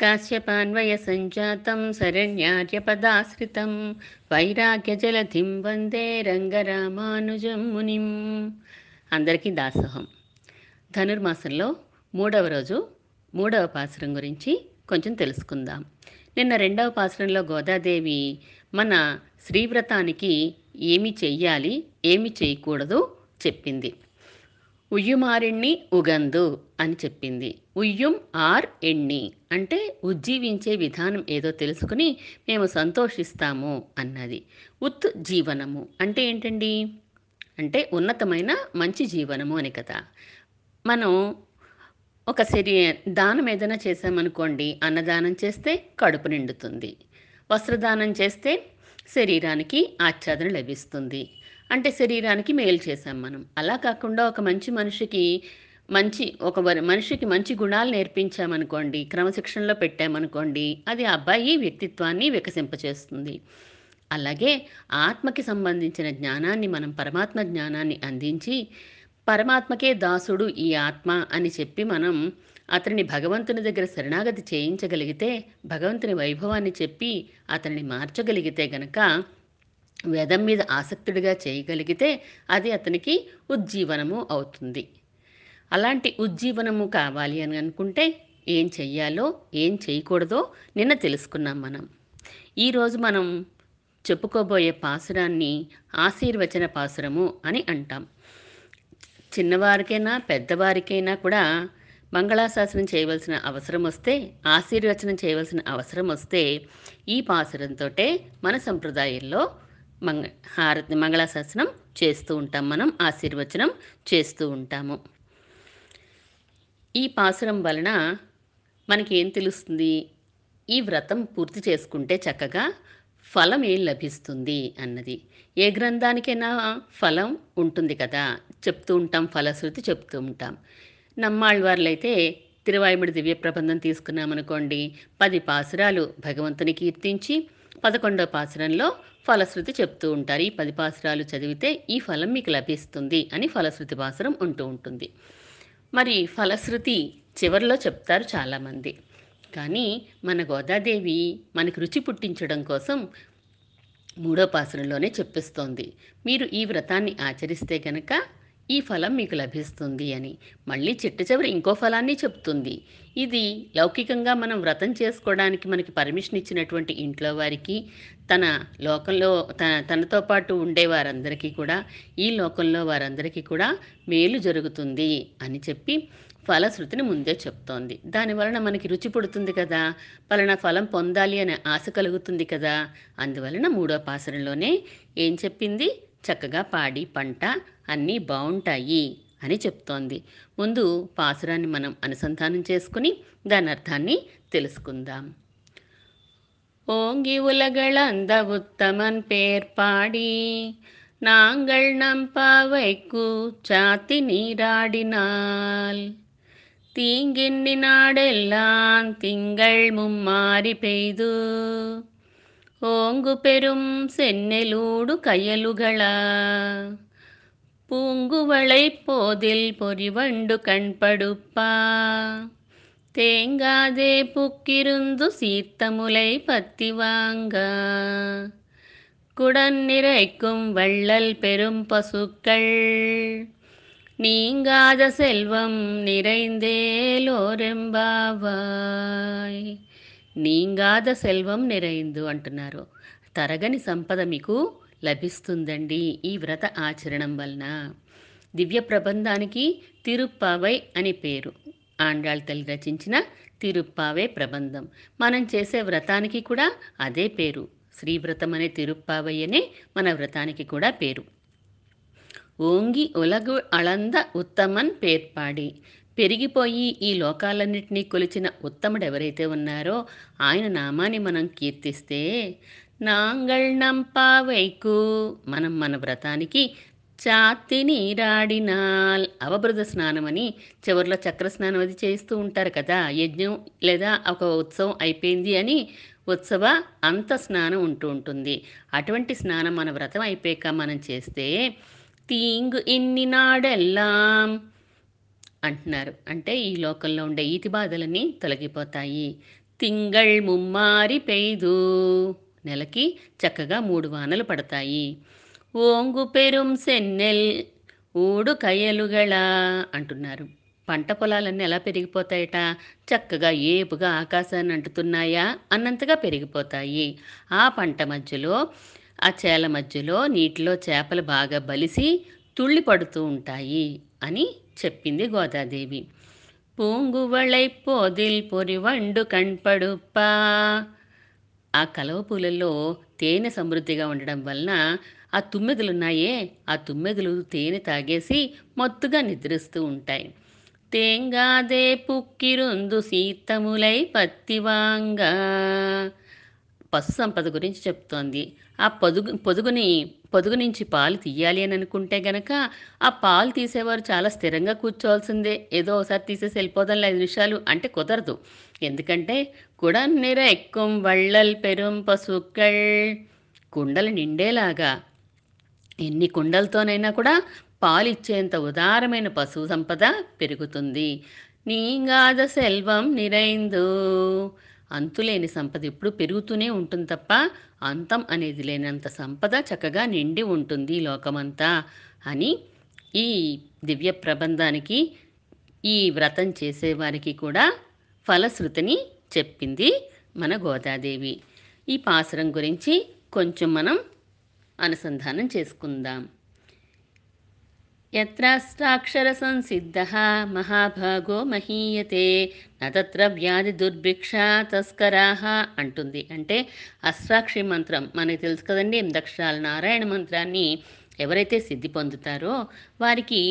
కాశ్యపాన్వయసంజాతం శరణ్యార్యపదాశ్రితం వైరాగ్య జలధిం వందే రంగరామానుజం మునిం అందరికీ దాసోహం. ధనుర్మాసంలో మూడవ రోజు మూడవ పాసరం గురించి కొంచెం తెలుసుకుందాం. నిన్న రెండవ పాసరంలో గోదాదేవి మన శ్రీవ్రతానికి ఏమి చెయ్యాలి ఏమి చేయకూడదు చెప్పింది. ఉయ్యుమారెణ్ణి ఉగందు అని చెప్పింది. ఉయ్యం ఆర్ ఎణ్ణి. అంటే ఉజ్జీవించే విధానం ఏదో తెలుసుకుని మేము సంతోషిస్తాము అన్నది. ఉత్ జీవనము అంటే ఏంటండి? అంటే ఉన్నతమైన మంచి జీవనము అని కదా. మనం ఒక శరీ దానం ఏదైనా చేసామనుకోండి అన్నదానం చేస్తే కడుపు నిండుతుంది. వస్త్రదానం చేస్తే శరీరానికి ఆచ్ఛాదన లభిస్తుంది. అంటే శరీరానికి మేలు చేసాం మనం. అలా కాకుండా ఒక మంచి మనిషికి మంచి ఒక మనిషికి మంచి గుణాలు నేర్పించామనుకోండి క్రమశిక్షణలో పెట్టామనుకోండి అది అబ్బాయి వ్యక్తిత్వాన్ని వికసింపచేస్తుంది. అలాగే ఆత్మకి సంబంధించిన జ్ఞానాన్ని మనం పరమాత్మ జ్ఞానాన్ని అందించి పరమాత్మకే దాసుడు ఈ ఆత్మ అని చెప్పి మనం అతనిని భగవంతుని దగ్గర శరణాగతి చేయించగలిగితే భగవంతుని వైభవాన్ని చెప్పి అతనిని మార్చగలిగితే గనక వేదం మీద ఆసక్తుడిగా చేయగలిగితే అది అతనికి ఉజ్జీవనము అవుతుంది. అలాంటి ఉజ్జీవనము కావాలి అని అనుకుంటే ఏం చెయ్యాలో ఏం చేయకూడదో నిన్న తెలుసుకున్నాం మనం. ఈరోజు మనం చెప్పుకోబోయే పాసురాన్ని ఆశీర్వచన పాసురము అని అంటాం. చిన్నవారికైనా పెద్దవారికైనా కూడా మంగళాశాసనం చేయవలసిన అవసరం వస్తే ఆశీర్వచనం చేయవలసిన అవసరం వస్తే ఈ పాసురంతో మన సంప్రదాయంలో మంగ హారతి మంగళాశాసనం చేస్తూ ఉంటాం మనం ఆశీర్వచనం చేస్తూ ఉంటాము. ఈ పాసురం వలన మనకి ఏం తెలుస్తుంది? ఈ వ్రతం పూర్తి చేసుకుంటే చక్కగా ఫలం ఏం లభిస్తుంది అన్నది. ఏ గ్రంథానికైనా ఫలం ఉంటుంది కదా? చెప్తూ ఉంటాం ఫలశ్రుతి చెప్తూ ఉంటాం. నమ్మాళ్ళవార్లైతే తిరువాయుముడి దివ్య ప్రబంధం తీసుకున్నామనుకోండి పది పాసురాలు భగవంతుని కీర్తించి పదకొండో పాసురంలో ఫలశ్రుతి చెప్తూ ఉంటారు. ఈ పది పాసురాలు చదివితే ఈ ఫలం మీకు లభిస్తుంది అని ఫలశ్రుతి పాసురం ఉంటూ ఉంటుంది. మరి ఫలశ్రుతి చివరిలో చెప్తారు చాలామంది. కానీ మన గోదాదేవి మనకు రుచి పుట్టించడం కోసం మూడోపాసనలోనే చెప్పిస్తోంది. మీరు ఈ వ్రతాన్ని ఆచరిస్తే గనక ఈ ఫలం మీకు లభిస్తుంది అని. మళ్ళీ చిట్ట చివరి ఇంకో ఫలాన్ని చెప్తుంది. ఇది లౌకికంగా మనం వ్రతం చేసుకోవడానికి మనకి పర్మిషన్ ఇచ్చినటువంటి ఇంట్లో వారికి తన లోకంలో తన తనతో పాటు ఉండే వారందరికీ కూడా ఈ లోకంలో వారందరికీ కూడా మేలు జరుగుతుంది అని చెప్పి ఫలశ్రుతిని ముందే చెప్తోంది. దానివలన మనకి రుచి పుడుతుంది కదా పలానా ఫలం పొందాలి అనే ఆశ కలుగుతుంది కదా. అందువలన మూడో పాసరంలోనే ఏం చెప్పింది? చక్కగా పాడి పంట అన్నీ బాగుంటాయి అని చెప్తోంది ముందు పాసురాన్ని మనం అనుసంధానం చేసుకుని దాని అర్థాన్ని తెలుసుకుందాం ஓங்கி உலகளந்த உத்தமன் பேர் பாடி நாங்கள் நம் பாவைக்கு சாத்தி நீராடினால் தீங்கின்னி நாடெல்லாம் திங்கள் மும்மாரி பெய்து ఓంగు పెరుం సెన్నెలూడు కయలుగళ பூங்குவளை போதில் பொறிவண்டு கண்படுப்பா. தேங்காதே புக்கிருந்து சீத்தமுலை பத்தி வாங்க. குடன் நிறைக்கும் வள்ளல் பெரும் பசுக்கள். நீங்காத செல்வம் நிறைந்தேலோரெம்பாவாய். నీంగాద సెల్వం నిరైందు అంటున్నారు. తరగని సంపద మీకు లభిస్తుందండి ఈ వ్రత ఆచరణం వలన. దివ్య ప్రబంధానికి తిరుప్పావై అని పేరు. ఆండాళ్ తల్లి రచించిన తిరుప్పావే ప్రబంధం. మనం చేసే వ్రతానికి కూడా అదే పేరు. శ్రీవ్రతం అనే తిరుప్పావై అనే మన వ్రతానికి కూడా పేరు. ఓంగి ఉలగు అళంద ఉత్తమన్ పేర్పాడి. పెరిగిపోయి ఈ లోకాలన్నింటినీ కొలిచిన ఉత్తముడు ఎవరైతే ఉన్నారో ఆయన నామాన్ని మనం కీర్తిస్తే నాంగళ్ నంపావైకు మనం మన వ్రతానికి చాతి నీరాడినాల్ అవబృత స్నానం అని చివరిలో చక్ర స్నానం అది చేస్తూ ఉంటారు కదా యజ్ఞం లేదా ఒక ఉత్సవం అయిపోయింది అని ఉత్సవ అంత స్నానం ఉంటూ ఉంటుంది. అటువంటి స్నానం మన వ్రతం అయిపోయాక మనం చేస్తే తీంగు ఇన్ని నాడెల్లాం అంటున్నారు. అంటే ఈ లోకంలో ఉండే ఈతి బాధలన్నీ తొలగిపోతాయి. తింగళ్ ముమ్మారి పెయ్దు. నెలకి చక్కగా మూడు వానలు పడతాయి. ఓంగు పెరుం సెన్నెల్ ఊడు కయలుగళ అంటున్నారు. పంట పొలాలన్నీ ఎలా పెరిగిపోతాయట? చక్కగా ఏపుగా ఆకాశాన్ని అంటుతున్నాయా? అన్నంతగా పెరిగిపోతాయి. ఆ పంట మధ్యలో ఆ చేల మధ్యలో నీటిలో చేపలు బాగా బలిసి తుళ్ళి పడుతూ ఉంటాయి అని చెప్పింది గోదాదేవి. పూంగువళై పోదిల్ పొరివండు కణ్పడుప్పా ఆ కలవ పూలల్లో తేనె సమృద్ధిగా ఉండడం వలన ఆ తుమ్మెదులున్నాయే. ఆ తుమ్మెదులు తేనె తాగేసి మత్తుగా నిద్రిస్తూ ఉంటాయి. తేంగాదే పుక్కిరుందు సీతములై పత్తివాంగా పశు సంపద గురించి చెప్తోంది. ఆ పొదుగు పొదుగుని పొదుగు నుంచి పాలు తీయాలి అని అనుకుంటే గనక ఆ పాలు తీసేవారు చాలా స్థిరంగా కూర్చోవాల్సిందే. ఏదో ఒకసారి తీసేసి వెళ్ళిపోదాం ఐదు నిమిషాలు అంటే కుదరదు. ఎందుకంటే కుడం నిర ఎక్కుం వళ్ళల్ పెరుం పశుక్கள் కుండలు నిండేలాగా. ఎన్ని కుండలతోనైనా కూడా పాలు ఇచ్చేంత ఉదారమైన పశువు సంపద పెరుగుతుంది. నీంగాద సెల్వం నిరైందు. అంతులేని సంపద ఎప్పుడు పెరుగుతూనే ఉంటుంది తప్ప అంతం అనేది లేనంత సంపద చక్కగా నిండి ఉంటుంది లోకమంతా అని ఈ దివ్య ప్రబంధానికి ఈ వ్రతం చేసేవారికి కూడా ఫలశ్రుతిని చెప్పింది మన గోదాదేవి. ఈ పాసురం గురించి కొంచెం మనం అనుసంధానం చేసుకుందాం. యత్రాష్టాక్షర సంసిద్ధ మహాభాగో మహీయతే నతత్ర వ్యాధి దుర్భిక్ష తస్కరా అంటుంది. అంటే అష్టాక్షి మంత్రం మనకి తెలుసు కదండి ఎనిమిదక్షరాల నారాయణ మంత్రాన్ని ఎవరైతే సిద్ధి పొందుతారో వారికి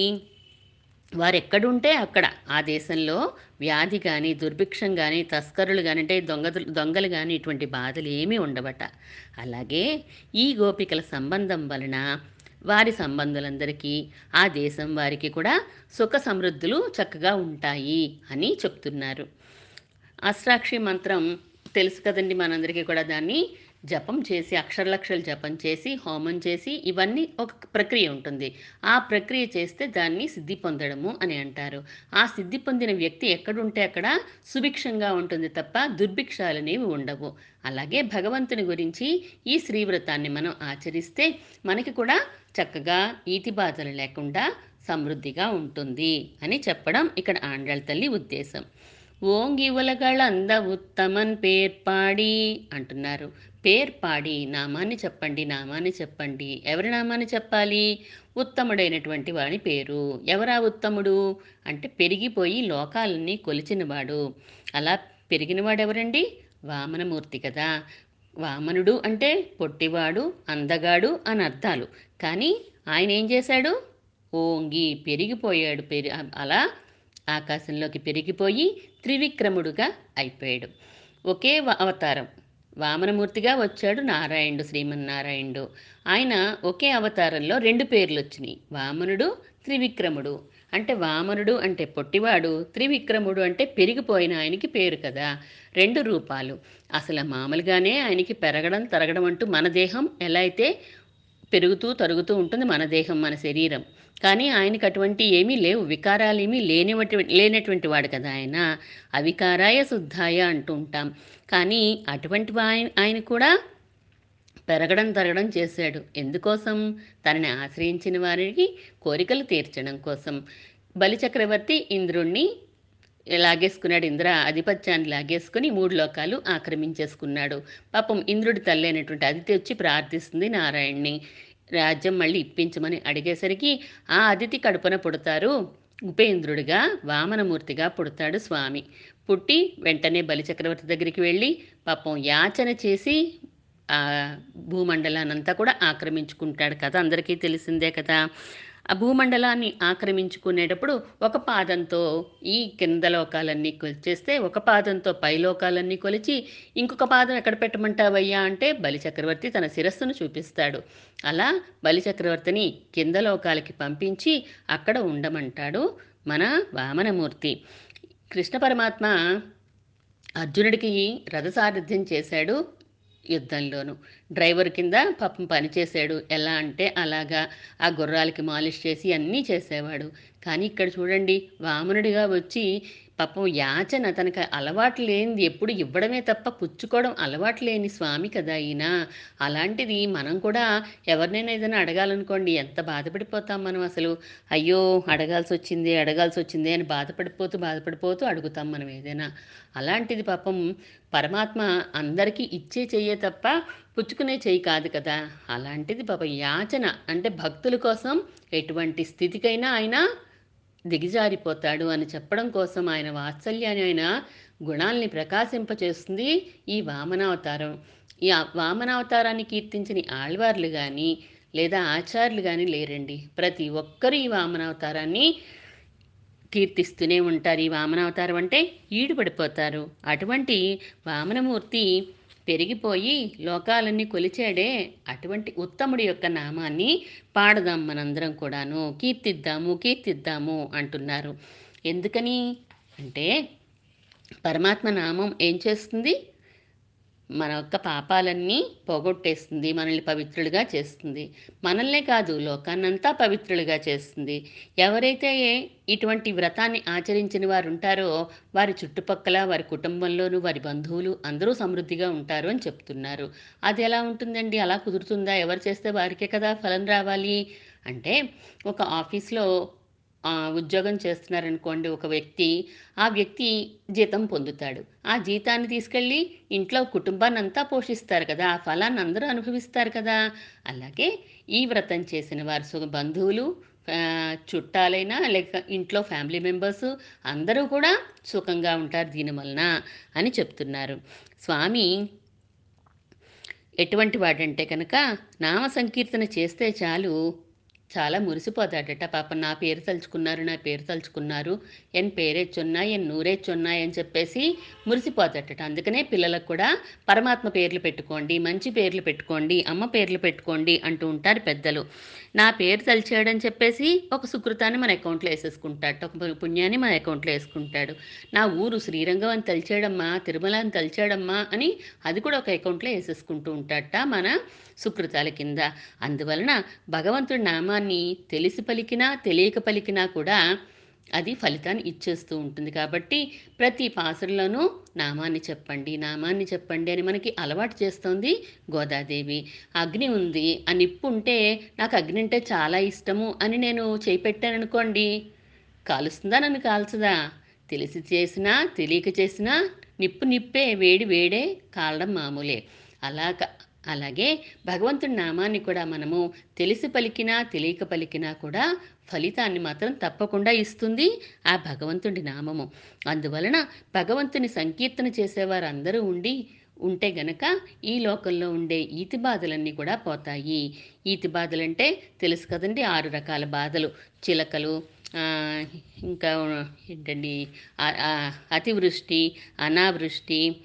వారు ఎక్కడుంటే అక్కడ ఆ దేశంలో వ్యాధి కానీ దుర్భిక్షం కానీ తస్కరులు కానీ అంటే దొంగ దొంగలు కానీ ఇటువంటి బాధలు ఏమీ ఉండవట. అలాగే ఈ గోపికల సంబంధం వలన వారి సంబంధులందరికీ ఆ దేశం వారికి కూడా సుఖ సమృద్ధులు చక్కగా ఉంటాయి అని చెప్తున్నారు. అష్టాక్షి మంత్రం తెలుసు కదండి మనందరికీ కూడా దాన్ని. జపం చేసి అక్షరలక్షలు జపం చేసి హోమం చేసి ఇవన్నీ ఒక ప్రక్రియ ఉంటుంది. ఆ ప్రక్రియ చేస్తే దాన్ని సిద్ధి పొందడము అని అంటారు. ఆ సిద్ధి పొందిన వ్యక్తి ఎక్కడుంటే అక్కడ సుభిక్షంగా ఉంటుంది తప్ప దుర్భిక్షాలు అనేవి ఉండవు. అలాగే భగవంతుని గురించి ఈ శ్రీవ్రతాన్ని మనం ఆచరిస్తే మనకి కూడా చక్కగా ఈతి బాధలు లేకుండా సమృద్ధిగా ఉంటుంది అని చెప్పడం ఇక్కడ ఆండ్రల తల్లి ఉద్దేశం. ఓంగి ఉలగళంద ఉత్తమన్ పేర్పాడి అంటున్నారు. పేర్పాడి నామాన్ని చెప్పండి నామాన్ని చెప్పండి. ఎవరి నామాన్ని చెప్పాలి? ఉత్తముడైనటువంటి వాడి పేరు. ఎవరా ఉత్తముడు? అంటే పెరిగిపోయి లోకాలన్నీ కొలిచినవాడు. అలా పెరిగినవాడు ఎవరండి వామనమూర్తి కదా. వామనుడు అంటే పొట్టివాడు అందగాడు అని అర్థాలు. కానీ ఆయన ఏం చేశాడు? ఓంగి పెరిగిపోయాడు. పెరి అలా ఆకాశంలోకి పెరిగిపోయి త్రివిక్రముడుగా అయిపోయాడు. ఒకే అవతారం. వామనమూర్తిగా వచ్చాడు నారాయణుడు శ్రీమన్నారాయణుడు. ఆయన ఒకే అవతారంలో రెండు పేర్లు వచ్చినాయి వామనుడు త్రివిక్రముడు. అంటే వామనుడు అంటే పొట్టివాడు త్రివిక్రముడు అంటే పెరిగిపోయిన ఆయనకి పేరు కదా. రెండు రూపాలు. అసలు మామూలుగానే ఆయనకి పెరగడం తరగడం అంటూ మన దేహం ఎలా అయితే పెరుగుతూ తరుగుతూ ఉంటుంది మన దేహం మన శరీరం. కానీ ఆయనకు అటువంటి ఏమీ లేవు. వికారాలు ఏమీ లేనివటి లేనటువంటి వాడు కదా ఆయన. అవికారాయ శుద్ధాయ అంటూ ఉంటాం. కానీ అటువంటి ఆయన ఆయన కూడా పెరగడం తరగడం చేశాడు. ఎందుకోసం? తనని ఆశ్రయించిన వారికి కోరికలు తీర్చడం కోసం. బలిచక్రవర్తి ఇంద్రుణ్ణి లాగేసుకున్నాడు. ఇంద్ర ఆధిపత్యాన్ని లాగేసుకుని మూడు లోకాలు ఆక్రమించేసుకున్నాడు. పాపం ఇంద్రుడి తల్లి అయినటువంటి అదితి వచ్చి ప్రార్థిస్తుంది నారాయణ్ణి. రాజ్యం మళ్ళీ ఇప్పించమని అడిగేసరికి ఆ అతిథి కడుపున పుడతారు. ఉపేంద్రుడిగా వామనమూర్తిగా పుడతాడు స్వామి. పుట్టి వెంటనే బలిచక్రవర్తి దగ్గరికి వెళ్ళి పాపం యాచన చేసి ఆ భూమండలాన్నంతా కూడా ఆక్రమించుకుంటాడు కదా. అందరికీ తెలిసిందే కదా. భూమండలాన్ని ఆక్రమించుకునేటప్పుడు ఒక పాదంతో ఈ కింద లోకాలన్నీ కొలిచేస్తే ఒక పాదంతో పై లోకాలన్నీ కొలిచి ఇంకొక పాదం ఎక్కడ పెట్టమంటావయ్యా అంటే బలిచక్రవర్తి తన శిరస్సును చూపిస్తాడు. అలా బలిచక్రవర్తిని కింద లోకాలకి పంపించి అక్కడ ఉండమంటాడు మన వామనమూర్తి. కృష్ణ పరమాత్మ అర్జునుడికి రథసారథ్యం చేశాడు. యుద్ధంలోను. డ్రైవర్ కింద పాపం పనిచేశాడు ఎలా అంటే అలాగా ఆ గుర్రాలకి మాలిష్ చేసి అన్నీ చేసేవాడు. కానీ ఇక్కడ చూడండి వామనుడిగా వచ్చి పాపం యాచన తనకు అలవాటు లేనిది ఎప్పుడు ఇవ్వడమే తప్ప పుచ్చుకోవడం అలవాటు లేని స్వామి కదా ఈయన. అలాంటిది మనం కూడా ఎవరినైనా ఏదైనా అడగాలనుకోండి ఎంత బాధపడిపోతాం మనం అసలు? అయ్యో అడగాల్సి వచ్చింది అడగాల్సి వచ్చింది అని బాధపడిపోతూ బాధపడిపోతూ అడుగుతాం మనం ఏదైనా. అలాంటిది పాపం పరమాత్మ అందరికీ ఇచ్చే చెయ్యే తప్ప పుచ్చుకునే చెయ్యి కాదు కదా. అలాంటిది పాపం యాచన అంటే భక్తుల కోసం ఎటువంటి స్థితికైనా ఆయన దిగజారిపోతాడు అని చెప్పడం కోసం ఆయన వాత్సల్యాన్ని ఆయన గుణాల్ని ప్రకాశింపచేస్తుంది ఈ వామనావతారం. ఈ వామనావతారాన్ని కీర్తించిన ఆళ్వార్లు కానీ లేదా ఆచార్యులు కానీ లేరండి. ప్రతి ఒక్కరూ ఈ వామనావతారాన్ని కీర్తిస్తూనే ఉంటారు. ఈ వామనావతారం అంటే ఈడుపడిపోతారు. అటువంటి వామనమూర్తి పెరిగిపోయి లోకాలన్నీ కొలిచాడే అటువంటి ఉత్తముడి యొక్క నామాన్ని పాడదాం మనందరం కూడాను. కీర్తిద్దాము కీర్తిద్దాము అంటున్నారు. ఎందుకని? అంటే పరమాత్మ నామం ఏం చేస్తుంది? మన యొక్క పాపాలన్నీ పోగొట్టేస్తుంది మనల్ని పవిత్రులుగా చేస్తుంది. మనల్నే కాదు లోకాన్నంతా పవిత్రులుగా చేస్తుంది. ఎవరైతే ఇటువంటి వ్రతాన్ని ఆచరించిన వారు ఉంటారో వారి చుట్టుపక్కల వారి కుటుంబంలోనూ వారి బంధువులు అందరూ సమృద్ధిగా ఉంటారు అని చెప్తున్నారు. అది ఎలా ఉంటుందండి? అలా కుదురుతుందా? ఎవరు చేస్తే వారికే కదా ఫలం రావాలి? అంటే ఒక ఆఫీస్లో ఉద్యోగం చేస్తున్నారనుకోండి ఒక వ్యక్తి ఆ వ్యక్తి జీతం పొందుతాడు. ఆ జీతాన్ని తీసుకెళ్ళి ఇంట్లో కుటుంబాన్ని అంతా పోషిస్తారు కదా ఆ ఫలాన్ని అందరూ అనుభవిస్తారు కదా. అలాగే ఈ వ్రతం చేసిన వారి సుఖ బంధువులు చుట్టాలైనా లేక ఇంట్లో ఫ్యామిలీ మెంబర్స్ అందరూ కూడా సుఖంగా ఉంటారు దీని వలన అని చెప్తున్నారు. స్వామి ఎటువంటి వాడంటే కనుక నామ సంకీర్తన చేస్తే చాలు చాలా మురిసిపోతాడట. పాపం నా పేరు తలుచుకున్నారు నా పేరు తలుచుకున్నారు. ఎన్ పేరేచ్చున్నా ఎన్ నూరేచ్చున్నాయి అని చెప్పేసి మురిసిపోతాడట. అందుకనే పిల్లలకు కూడా పరమాత్మ పేర్లు పెట్టుకోండి మంచి పేర్లు పెట్టుకోండి అమ్మ పేర్లు పెట్టుకోండి అంటూ ఉంటారు పెద్దలు. నా పేరు తలిచాడని చెప్పేసి ఒక సుకృతాన్ని మన అకౌంట్లో వేసేసుకుంటాడు ఒక పుణ్యాన్ని మన అకౌంట్లో వేసుకుంటాడు. నా ఊరు శ్రీరంగం అని తలిచాడమ్మా తిరుమల అని తలిచాడమ్మా అని అది కూడా ఒక అకౌంట్లో వేసేసుకుంటూ ఉంటాడట మన సుకృతాల కింద. అందువలన భగవంతుడి నామాన్ని తెలిసి పలికినా తెలియక పలికినా కూడా అది ఫలితాన్ని ఇచ్చేస్తూ ఉంటుంది. కాబట్టి ప్రతి పాసరులోనూ నామాన్ని చెప్పండి నామాన్ని చెప్పండి అని మనకి అలవాటు చేస్తోంది గోదాదేవి. అగ్ని ఉంది ఆ నిప్పు ఉంటే నాకు అగ్ని అంటే చాలా ఇష్టము అని నేను చేపెట్టాననుకోండి కాలుస్తుందా? నన్ను కాల్చదా? తెలిసి చేసినా తెలియక చేసినా నిప్పు నిప్పే వేడి వేడే కాలడం మామూలే. అలా అలాగే భగవంతుడి నామాన్ని కూడా మనము తెలిసి పలికినా తెలియక పలికినా కూడా ఫలితాన్ని మాత్రం తప్పకుండా ఇస్తుంది ఆ భగవంతుడి నామము. అందువలన భగవంతుని సంకీర్తన చేసేవారు అందరూ ఉండి ఉంటే గనక ఈ లోకంలో ఉండే ఈతి బాధలన్నీ కూడా పోతాయి. ఈతి బాధలంటే తెలుసు కదండి ఆరు రకాల బాధలు. చిలకలు ఇంకా ఏంటండి? అతివృష్టి అనావృష్టి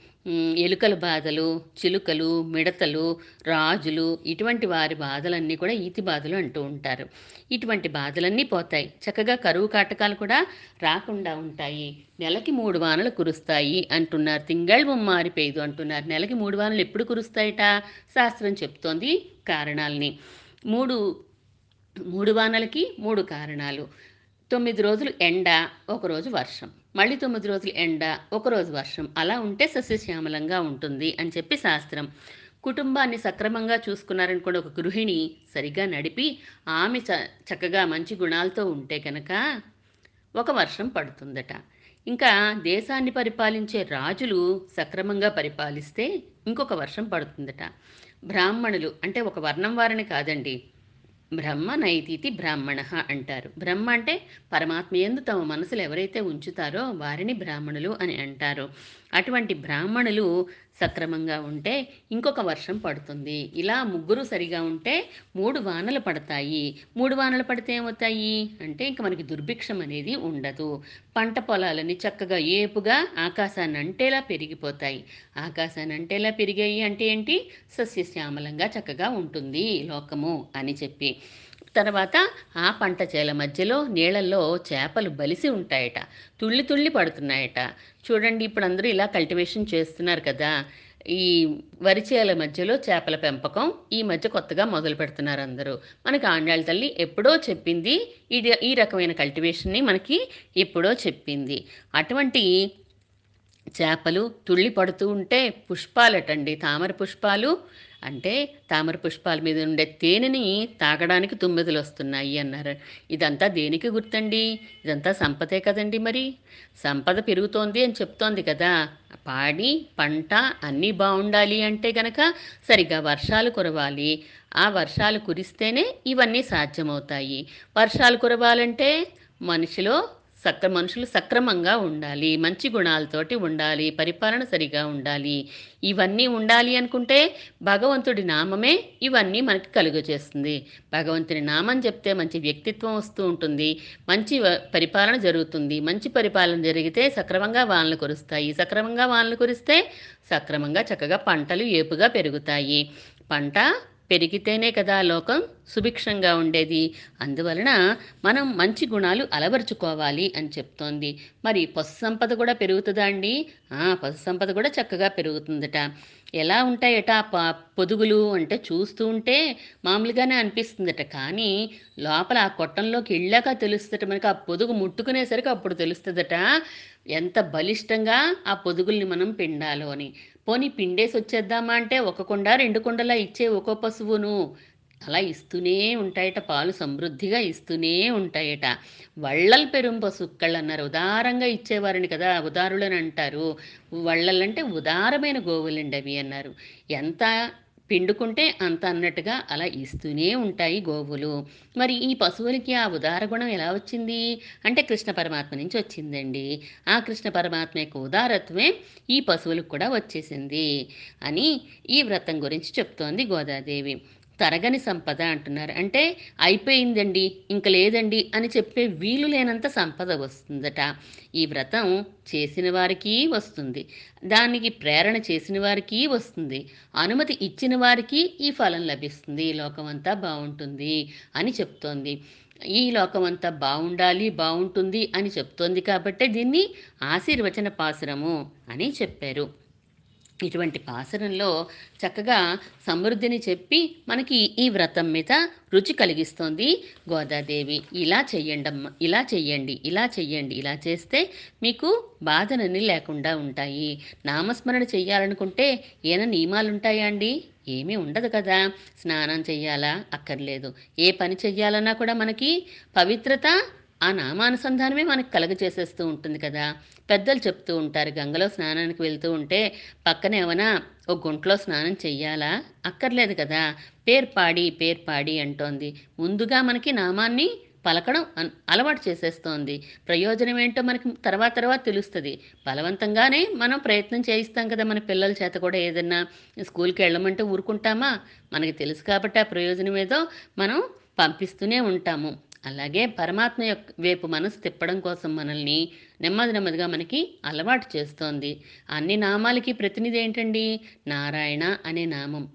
ఎలుకల బాధలు చిలుకలు మిడతలు రాజులు ఇటువంటి వారి బాధలన్నీ కూడా ఈతి బాధలు అంటూ ఉంటారు. ఇటువంటి బాధలన్నీ పోతాయి. చక్కగా కరువు కాటకాలు కూడా రాకుండా ఉంటాయి. నెలకి మూడు వానలు కురుస్తాయి అంటున్నారు. తింగళ్ బొమ్మారి పెయ్యదు అంటున్నారు. నెలకి మూడు వానలు ఎప్పుడు కురుస్తాయట? శాస్త్రం చెప్తోంది కారణాలని. మూడు మూడు వానలకి మూడు కారణాలు. తొమ్మిది రోజులు ఎండ ఒకరోజు వర్షం. మళ్ళీ తొమ్మిది రోజులు ఎండ ఒకరోజు వర్షం అలా ఉంటే సస్యశ్యామలంగా ఉంటుంది అని చెప్పి శాస్త్రం. కుటుంబాన్ని సక్రమంగా చూసుకున్నారనుకోండి ఒక గృహిణి సరిగా నడిపి ఆమె చ చక్కగా మంచి గుణాలతో ఉంటే కనుక ఒక వర్షం పడుతుందట. ఇంకా దేశాన్ని పరిపాలించే రాజులు సక్రమంగా పరిపాలిస్తే ఇంకొక వర్షం పడుతుందట. బ్రాహ్మణులు అంటే ఒక వర్ణం వారిని కాదండి బ్రహ్మ నైతితి బ్రాహ్మణ అంటారు. బ్రహ్మ అంటే పరమాత్మ ఎందు తమ మనసులు ఎవరైతే ఉంచుతారో వారిని బ్రాహ్మణులు అని అంటారు. అటువంటి బ్రాహ్మణులు సక్రమంగా ఉంటే ఇంకొక వర్షం పడుతుంది. ఇలా ముగ్గురు సరిగా ఉంటే మూడు వానలు పడతాయి. మూడు వానలు పడితే ఏమవుతాయి? అంటే ఇంక మనకి దుర్భిక్షం అనేది ఉండదు. పంట పొలాలని చక్కగా ఏపుగా ఆకాశాన్ని అంటేలా పెరిగిపోతాయి. ఆకాశాన్ని అంటేలా పెరిగాయి అంటే ఏంటి? సస్యశ్యామలంగా చక్కగా ఉంటుంది లోకము అని చెప్పి. తర్వాత ఆ పంట చేల మధ్యలో నీళ్ళల్లో చేపలు బలిసి ఉంటాయట. తుళ్ళి తుళ్ళి పడుతున్నాయట. చూడండి ఇప్పుడు అందరూ ఇలా కల్టివేషన్ చేస్తున్నారు కదా. ఈ వరిచేల మధ్యలో చేపల పెంపకం ఈ మధ్య కొత్తగా మొదలు పెడుతున్నారు అందరూ. మనకి ఆండాళ్ళ తల్లి ఎప్పుడో చెప్పింది ఇది ఈ రకమైన కల్టివేషన్ని మనకి ఎప్పుడో చెప్పింది. అటువంటి చేపలు తుళ్ళి పడుతూ ఉంటే పుష్పాలటండి తామర పుష్పాలు అంటే తామర పుష్పాల మీద ఉండే తేనెని తాగడానికి తుమ్మెదలు వస్తున్నాయి అన్నారు. ఇదంతా దేనికి గుర్తండి? ఇదంతా సంపదే కదండి మరి? సంపద పెరుగుతోంది అని చెప్తోంది కదా. పాడి పంట అన్నీ బాగుండాలి అంటే గనక సరిగ్గా వర్షాలు కురవాలి. ఆ వర్షాలు కురిస్తేనే ఇవన్నీ సాధ్యమవుతాయి. వర్షాలు కురవాలంటే మనిషిలో సక్ర మనుషులు సక్రమంగా ఉండాలి మంచి గుణాలతోటి ఉండాలి పరిపాలన సరిగా ఉండాలి. ఇవన్నీ ఉండాలి అనుకుంటే భగవంతుడి నామమే ఇవన్నీ మనకి కలుగజేస్తుంది భగవంతుని నామం చెప్తే మంచి వ్యక్తిత్వం వస్తూ ఉంటుంది మంచి పరిపాలన జరుగుతుంది. మంచి పరిపాలన జరిగితే సక్రమంగా వానలు కురుస్తాయి. సక్రమంగా వానలు కురిస్తే సక్రమంగా చక్కగా పంటలు ఏపుగా పెరుగుతాయి. పంట పెరిగితేనే కదా లోకం సుభిక్షంగా ఉండేది. అందువలన మనం మంచి గుణాలు అలవరుచుకోవాలి అని చెప్తోంది. మరి పశు సంపద కూడా పెరుగుతుందా అండి? పశు సంపద కూడా చక్కగా పెరుగుతుందట. ఎలా ఉంటాయట ప పొదుగులు అంటే చూస్తూ ఉంటే మామూలుగానే అనిపిస్తుందట. కానీ లోపల ఆ కొట్టంలోకి వెళ్ళాక తెలుస్తుందట మనకి. ఆ పొదుగు ముట్టుకునేసరికి అప్పుడు తెలుస్తుందట. ఎంత బలిష్టంగా ఆ పొదుగుల్ని మనం పిండాలో అని. పోనీ పిండేసి వచ్చేద్దామా అంటే ఒక కుండ రెండు కుండలా ఇచ్చే ఒక్కో పశువును అలా ఇస్తూనే ఉంటాయట పాలు సమృద్ధిగా ఇస్తూనే ఉంటాయట. వళ్ళల్ పెరుం పసుక్కళ్ళు అన్నారు ఉదారంగా ఇచ్చేవారని కదా ఉదారులని అంటారు వళ్ళలంటే ఉదారమైన గోవులండి అవి అన్నారు. ఎంత పిండుకుంటే అంత అన్నట్టుగా అలా ఇస్తూనే ఉంటాయి గోవులు. మరి ఈ పశువులకి ఆ ఉదార గుణం ఎలా వచ్చింది? అంటే కృష్ణ పరమాత్మ నుంచి వచ్చిందండి. ఆ కృష్ణ పరమాత్మ యొక్క ఉదారత్వమే ఈ పశువులకు కూడా వచ్చేసింది అని ఈ వ్రతం గురించి చెప్తోంది గోదాదేవి. తరగని సంపద అంటున్నారు. అంటే అయిపోయిందండి ఇంక లేదండి అని చెప్పే వీలు లేనంత సంపద వస్తుందట. ఈ వ్రతం చేసిన వారికి వస్తుంది. దానికి ప్రేరణ చేసిన వారికి వస్తుంది. అనుమతి ఇచ్చిన వారికి ఈ ఫలం లభిస్తుంది. ఈ లోకమంతా బాగుంటుంది అని చెప్తోంది. ఈ లోకమంతా బాగుండాలి బాగుంటుంది అని చెప్తోంది కాబట్టే దీన్ని ఆశీర్వచన పాసురము అని చెప్పారు. ఇటువంటి పాసరంలో చక్కగా సమృద్ధిని చెప్పి మనకి ఈ వ్రతం మీద రుచి కలిగిస్తోంది గోదాదేవి. ఇలా చెయ్యండమ్మ ఇలా చెయ్యండి ఇలా చెయ్యండి ఇలా చేస్తే మీకు బాధనని లేకుండా ఉంటాయి. నామస్మరణ చెయ్యాలనుకుంటే ఏమైనా నియమాలు ఉంటాయా అండి? ఏమీ ఉండదు కదా. స్నానం చెయ్యాలా? అక్కర్లేదు. ఏ పని చెయ్యాలన్నా కూడా మనకి పవిత్రత ఆ నామానుసంధానమే మనకు కలగచేసేస్తూ ఉంటుంది కదా. పెద్దలు చెప్తూ ఉంటారు గంగలో స్నానానికి వెళ్తూ ఉంటే పక్కన ఏమైనా ఓ గుంట్లో స్నానం చెయ్యాలా? అక్కర్లేదు కదా. పేరు పాడి పేరు పాడి అంటోంది. ముందుగా మనకి నామాన్ని పలకడం అన్- అలవాటు చేసేస్తోంది. ప్రయోజనం ఏంటో మనకి తర్వాత తర్వాత తెలుస్తుంది. బలవంతంగానే మనం ప్రయత్నం చేయిస్తాం కదా మన పిల్లల చేత కూడా ఏదన్నా. స్కూల్కి వెళ్ళమంటే ఊరుకుంటామా? మనకి తెలుసు కాబట్టి ఆ ప్రయోజనం ఏదో మనం పంపిస్తూనే ఉంటాము. అలాగే పరమాత్మ యొక్క వైపు మనసు తిప్పడం కోసం మనల్ని నెమ్మది నెమ్మదిగా మనకి అలవాటు చేస్తోంది. అన్ని నామాలకి ప్రతినిధి ఏంటండి? నారాయణ అనే నామం.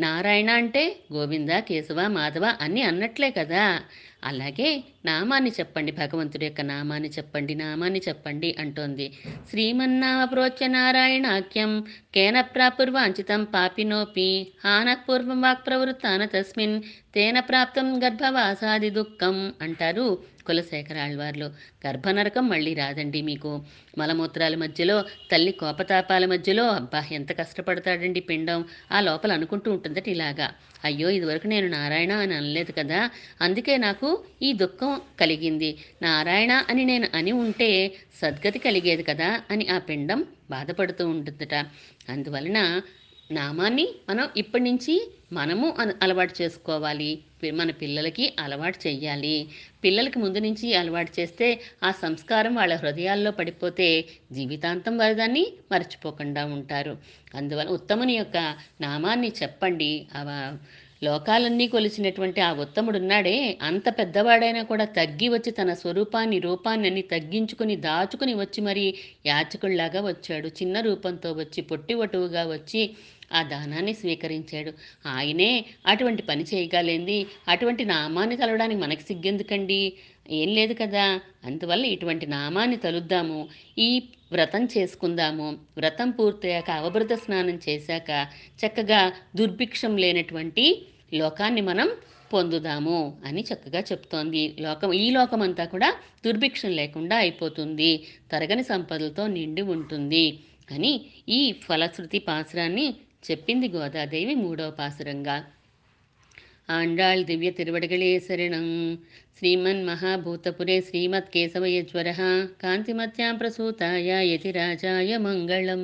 నారాయణ అంటే గోవింద కేశవ మాధవ అన్నీ అన్నట్లే కదా. అలాగే నామాన్ని చెప్పండి భగవంతుడి యొక్క నామాన్ని చెప్పండి నామాన్ని చెప్పండి అంటోంది. శ్రీమన్నామ ప్రోచ్య నారాయణాఖ్యం కేన ప్రాపుర్వాంఛితం పాపినోపి హానపూర్వం వాక్ప్రవృత్తాన వాక్ ప్రవృత్తాన తస్మిన్ తేన ప్రాప్తం గర్భవాసాది దుఃఖం అంటారు కులశేఖరాళ్వార్లు. గర్భనరకం మళ్ళీ రాదండి మీకు. మలమూత్రాల మధ్యలో తల్లి కోపతాపాల మధ్యలో అబ్బా ఎంత కష్టపడతాడండి పిండం. ఆ లోపల అనుకుంటూ ఉంటుందట ఇలాగా. అయ్యో ఇదివరకు నేను నారాయణ అని అనలేదు కదా. అందుకే నాకు ఈ దుఃఖం కలిగింది. నారాయణ అని నేను అని ఉంటే సద్గతి కలిగేది కదా అని ఆ పిండం బాధపడుతూ ఉంటుందట. అందువలన నామాన్ని మనం ఇప్పటి నుంచి మనము అలవాటు చేసుకోవాలి. మన పిల్లలకి అలవాటు చేయాలి పిల్లలకి ముందు నుంచి అలవాటు చేస్తే ఆ సంస్కారం వాళ్ళ హృదయాల్లో పడిపోతే జీవితాంతం వారు దాన్ని మర్చిపోకుండా ఉంటారు. అందువల్ల ఉత్తముని యొక్క నామాన్ని చెప్పండి. లోకాలన్నీ కొలిచినటువంటి ఆ ఉత్తముడున్నాడే. అంత పెద్దవాడైనా కూడా తగ్గి వచ్చి తన స్వరూపాన్ని రూపాన్ని అన్ని తగ్గించుకుని దాచుకుని వచ్చి మరి యాచకుల్లాగా వచ్చాడు. చిన్న రూపంతో వచ్చి పొట్టి వటువుగా వచ్చి ఆ దానాన్ని స్వీకరించాడు. ఆయనే అటువంటి పని చేయగలేంది అటువంటి నామాన్ని తలవడానికి మనకి సిగ్గెందుకండి? ఏం లేదు కదా. అందువల్ల ఇటువంటి నామాన్ని తలుద్దాము. ఈ వ్రతం చేసుకుందాము. వ్రతం పూర్తయ్యాక అవభృత స్నానం చేశాక చక్కగా దుర్భిక్షం లేనటువంటి లోకాన్ని మనం పొందుదాము అని చక్కగా చెప్తోంది. లోకం ఈ లోకమంతా కూడా దుర్భిక్షం లేకుండా అయిపోతుంది. తరగని సంపదలతో నిండి ఉంటుంది అని ఈ ఫలశ్రుతి పాసురాన్ని చెప్పింది గోదాదేవి మూడవ పాసురంగా. ఆండాళ్ దివ్య తిరువడగళే శరణం. శ్రీమన్ మహాభూతపురే శ్రీమత్ కేశవయజ్వర కాంతిమత్యాం ప్రసూతాయ యతిరాజాయ మంగళం.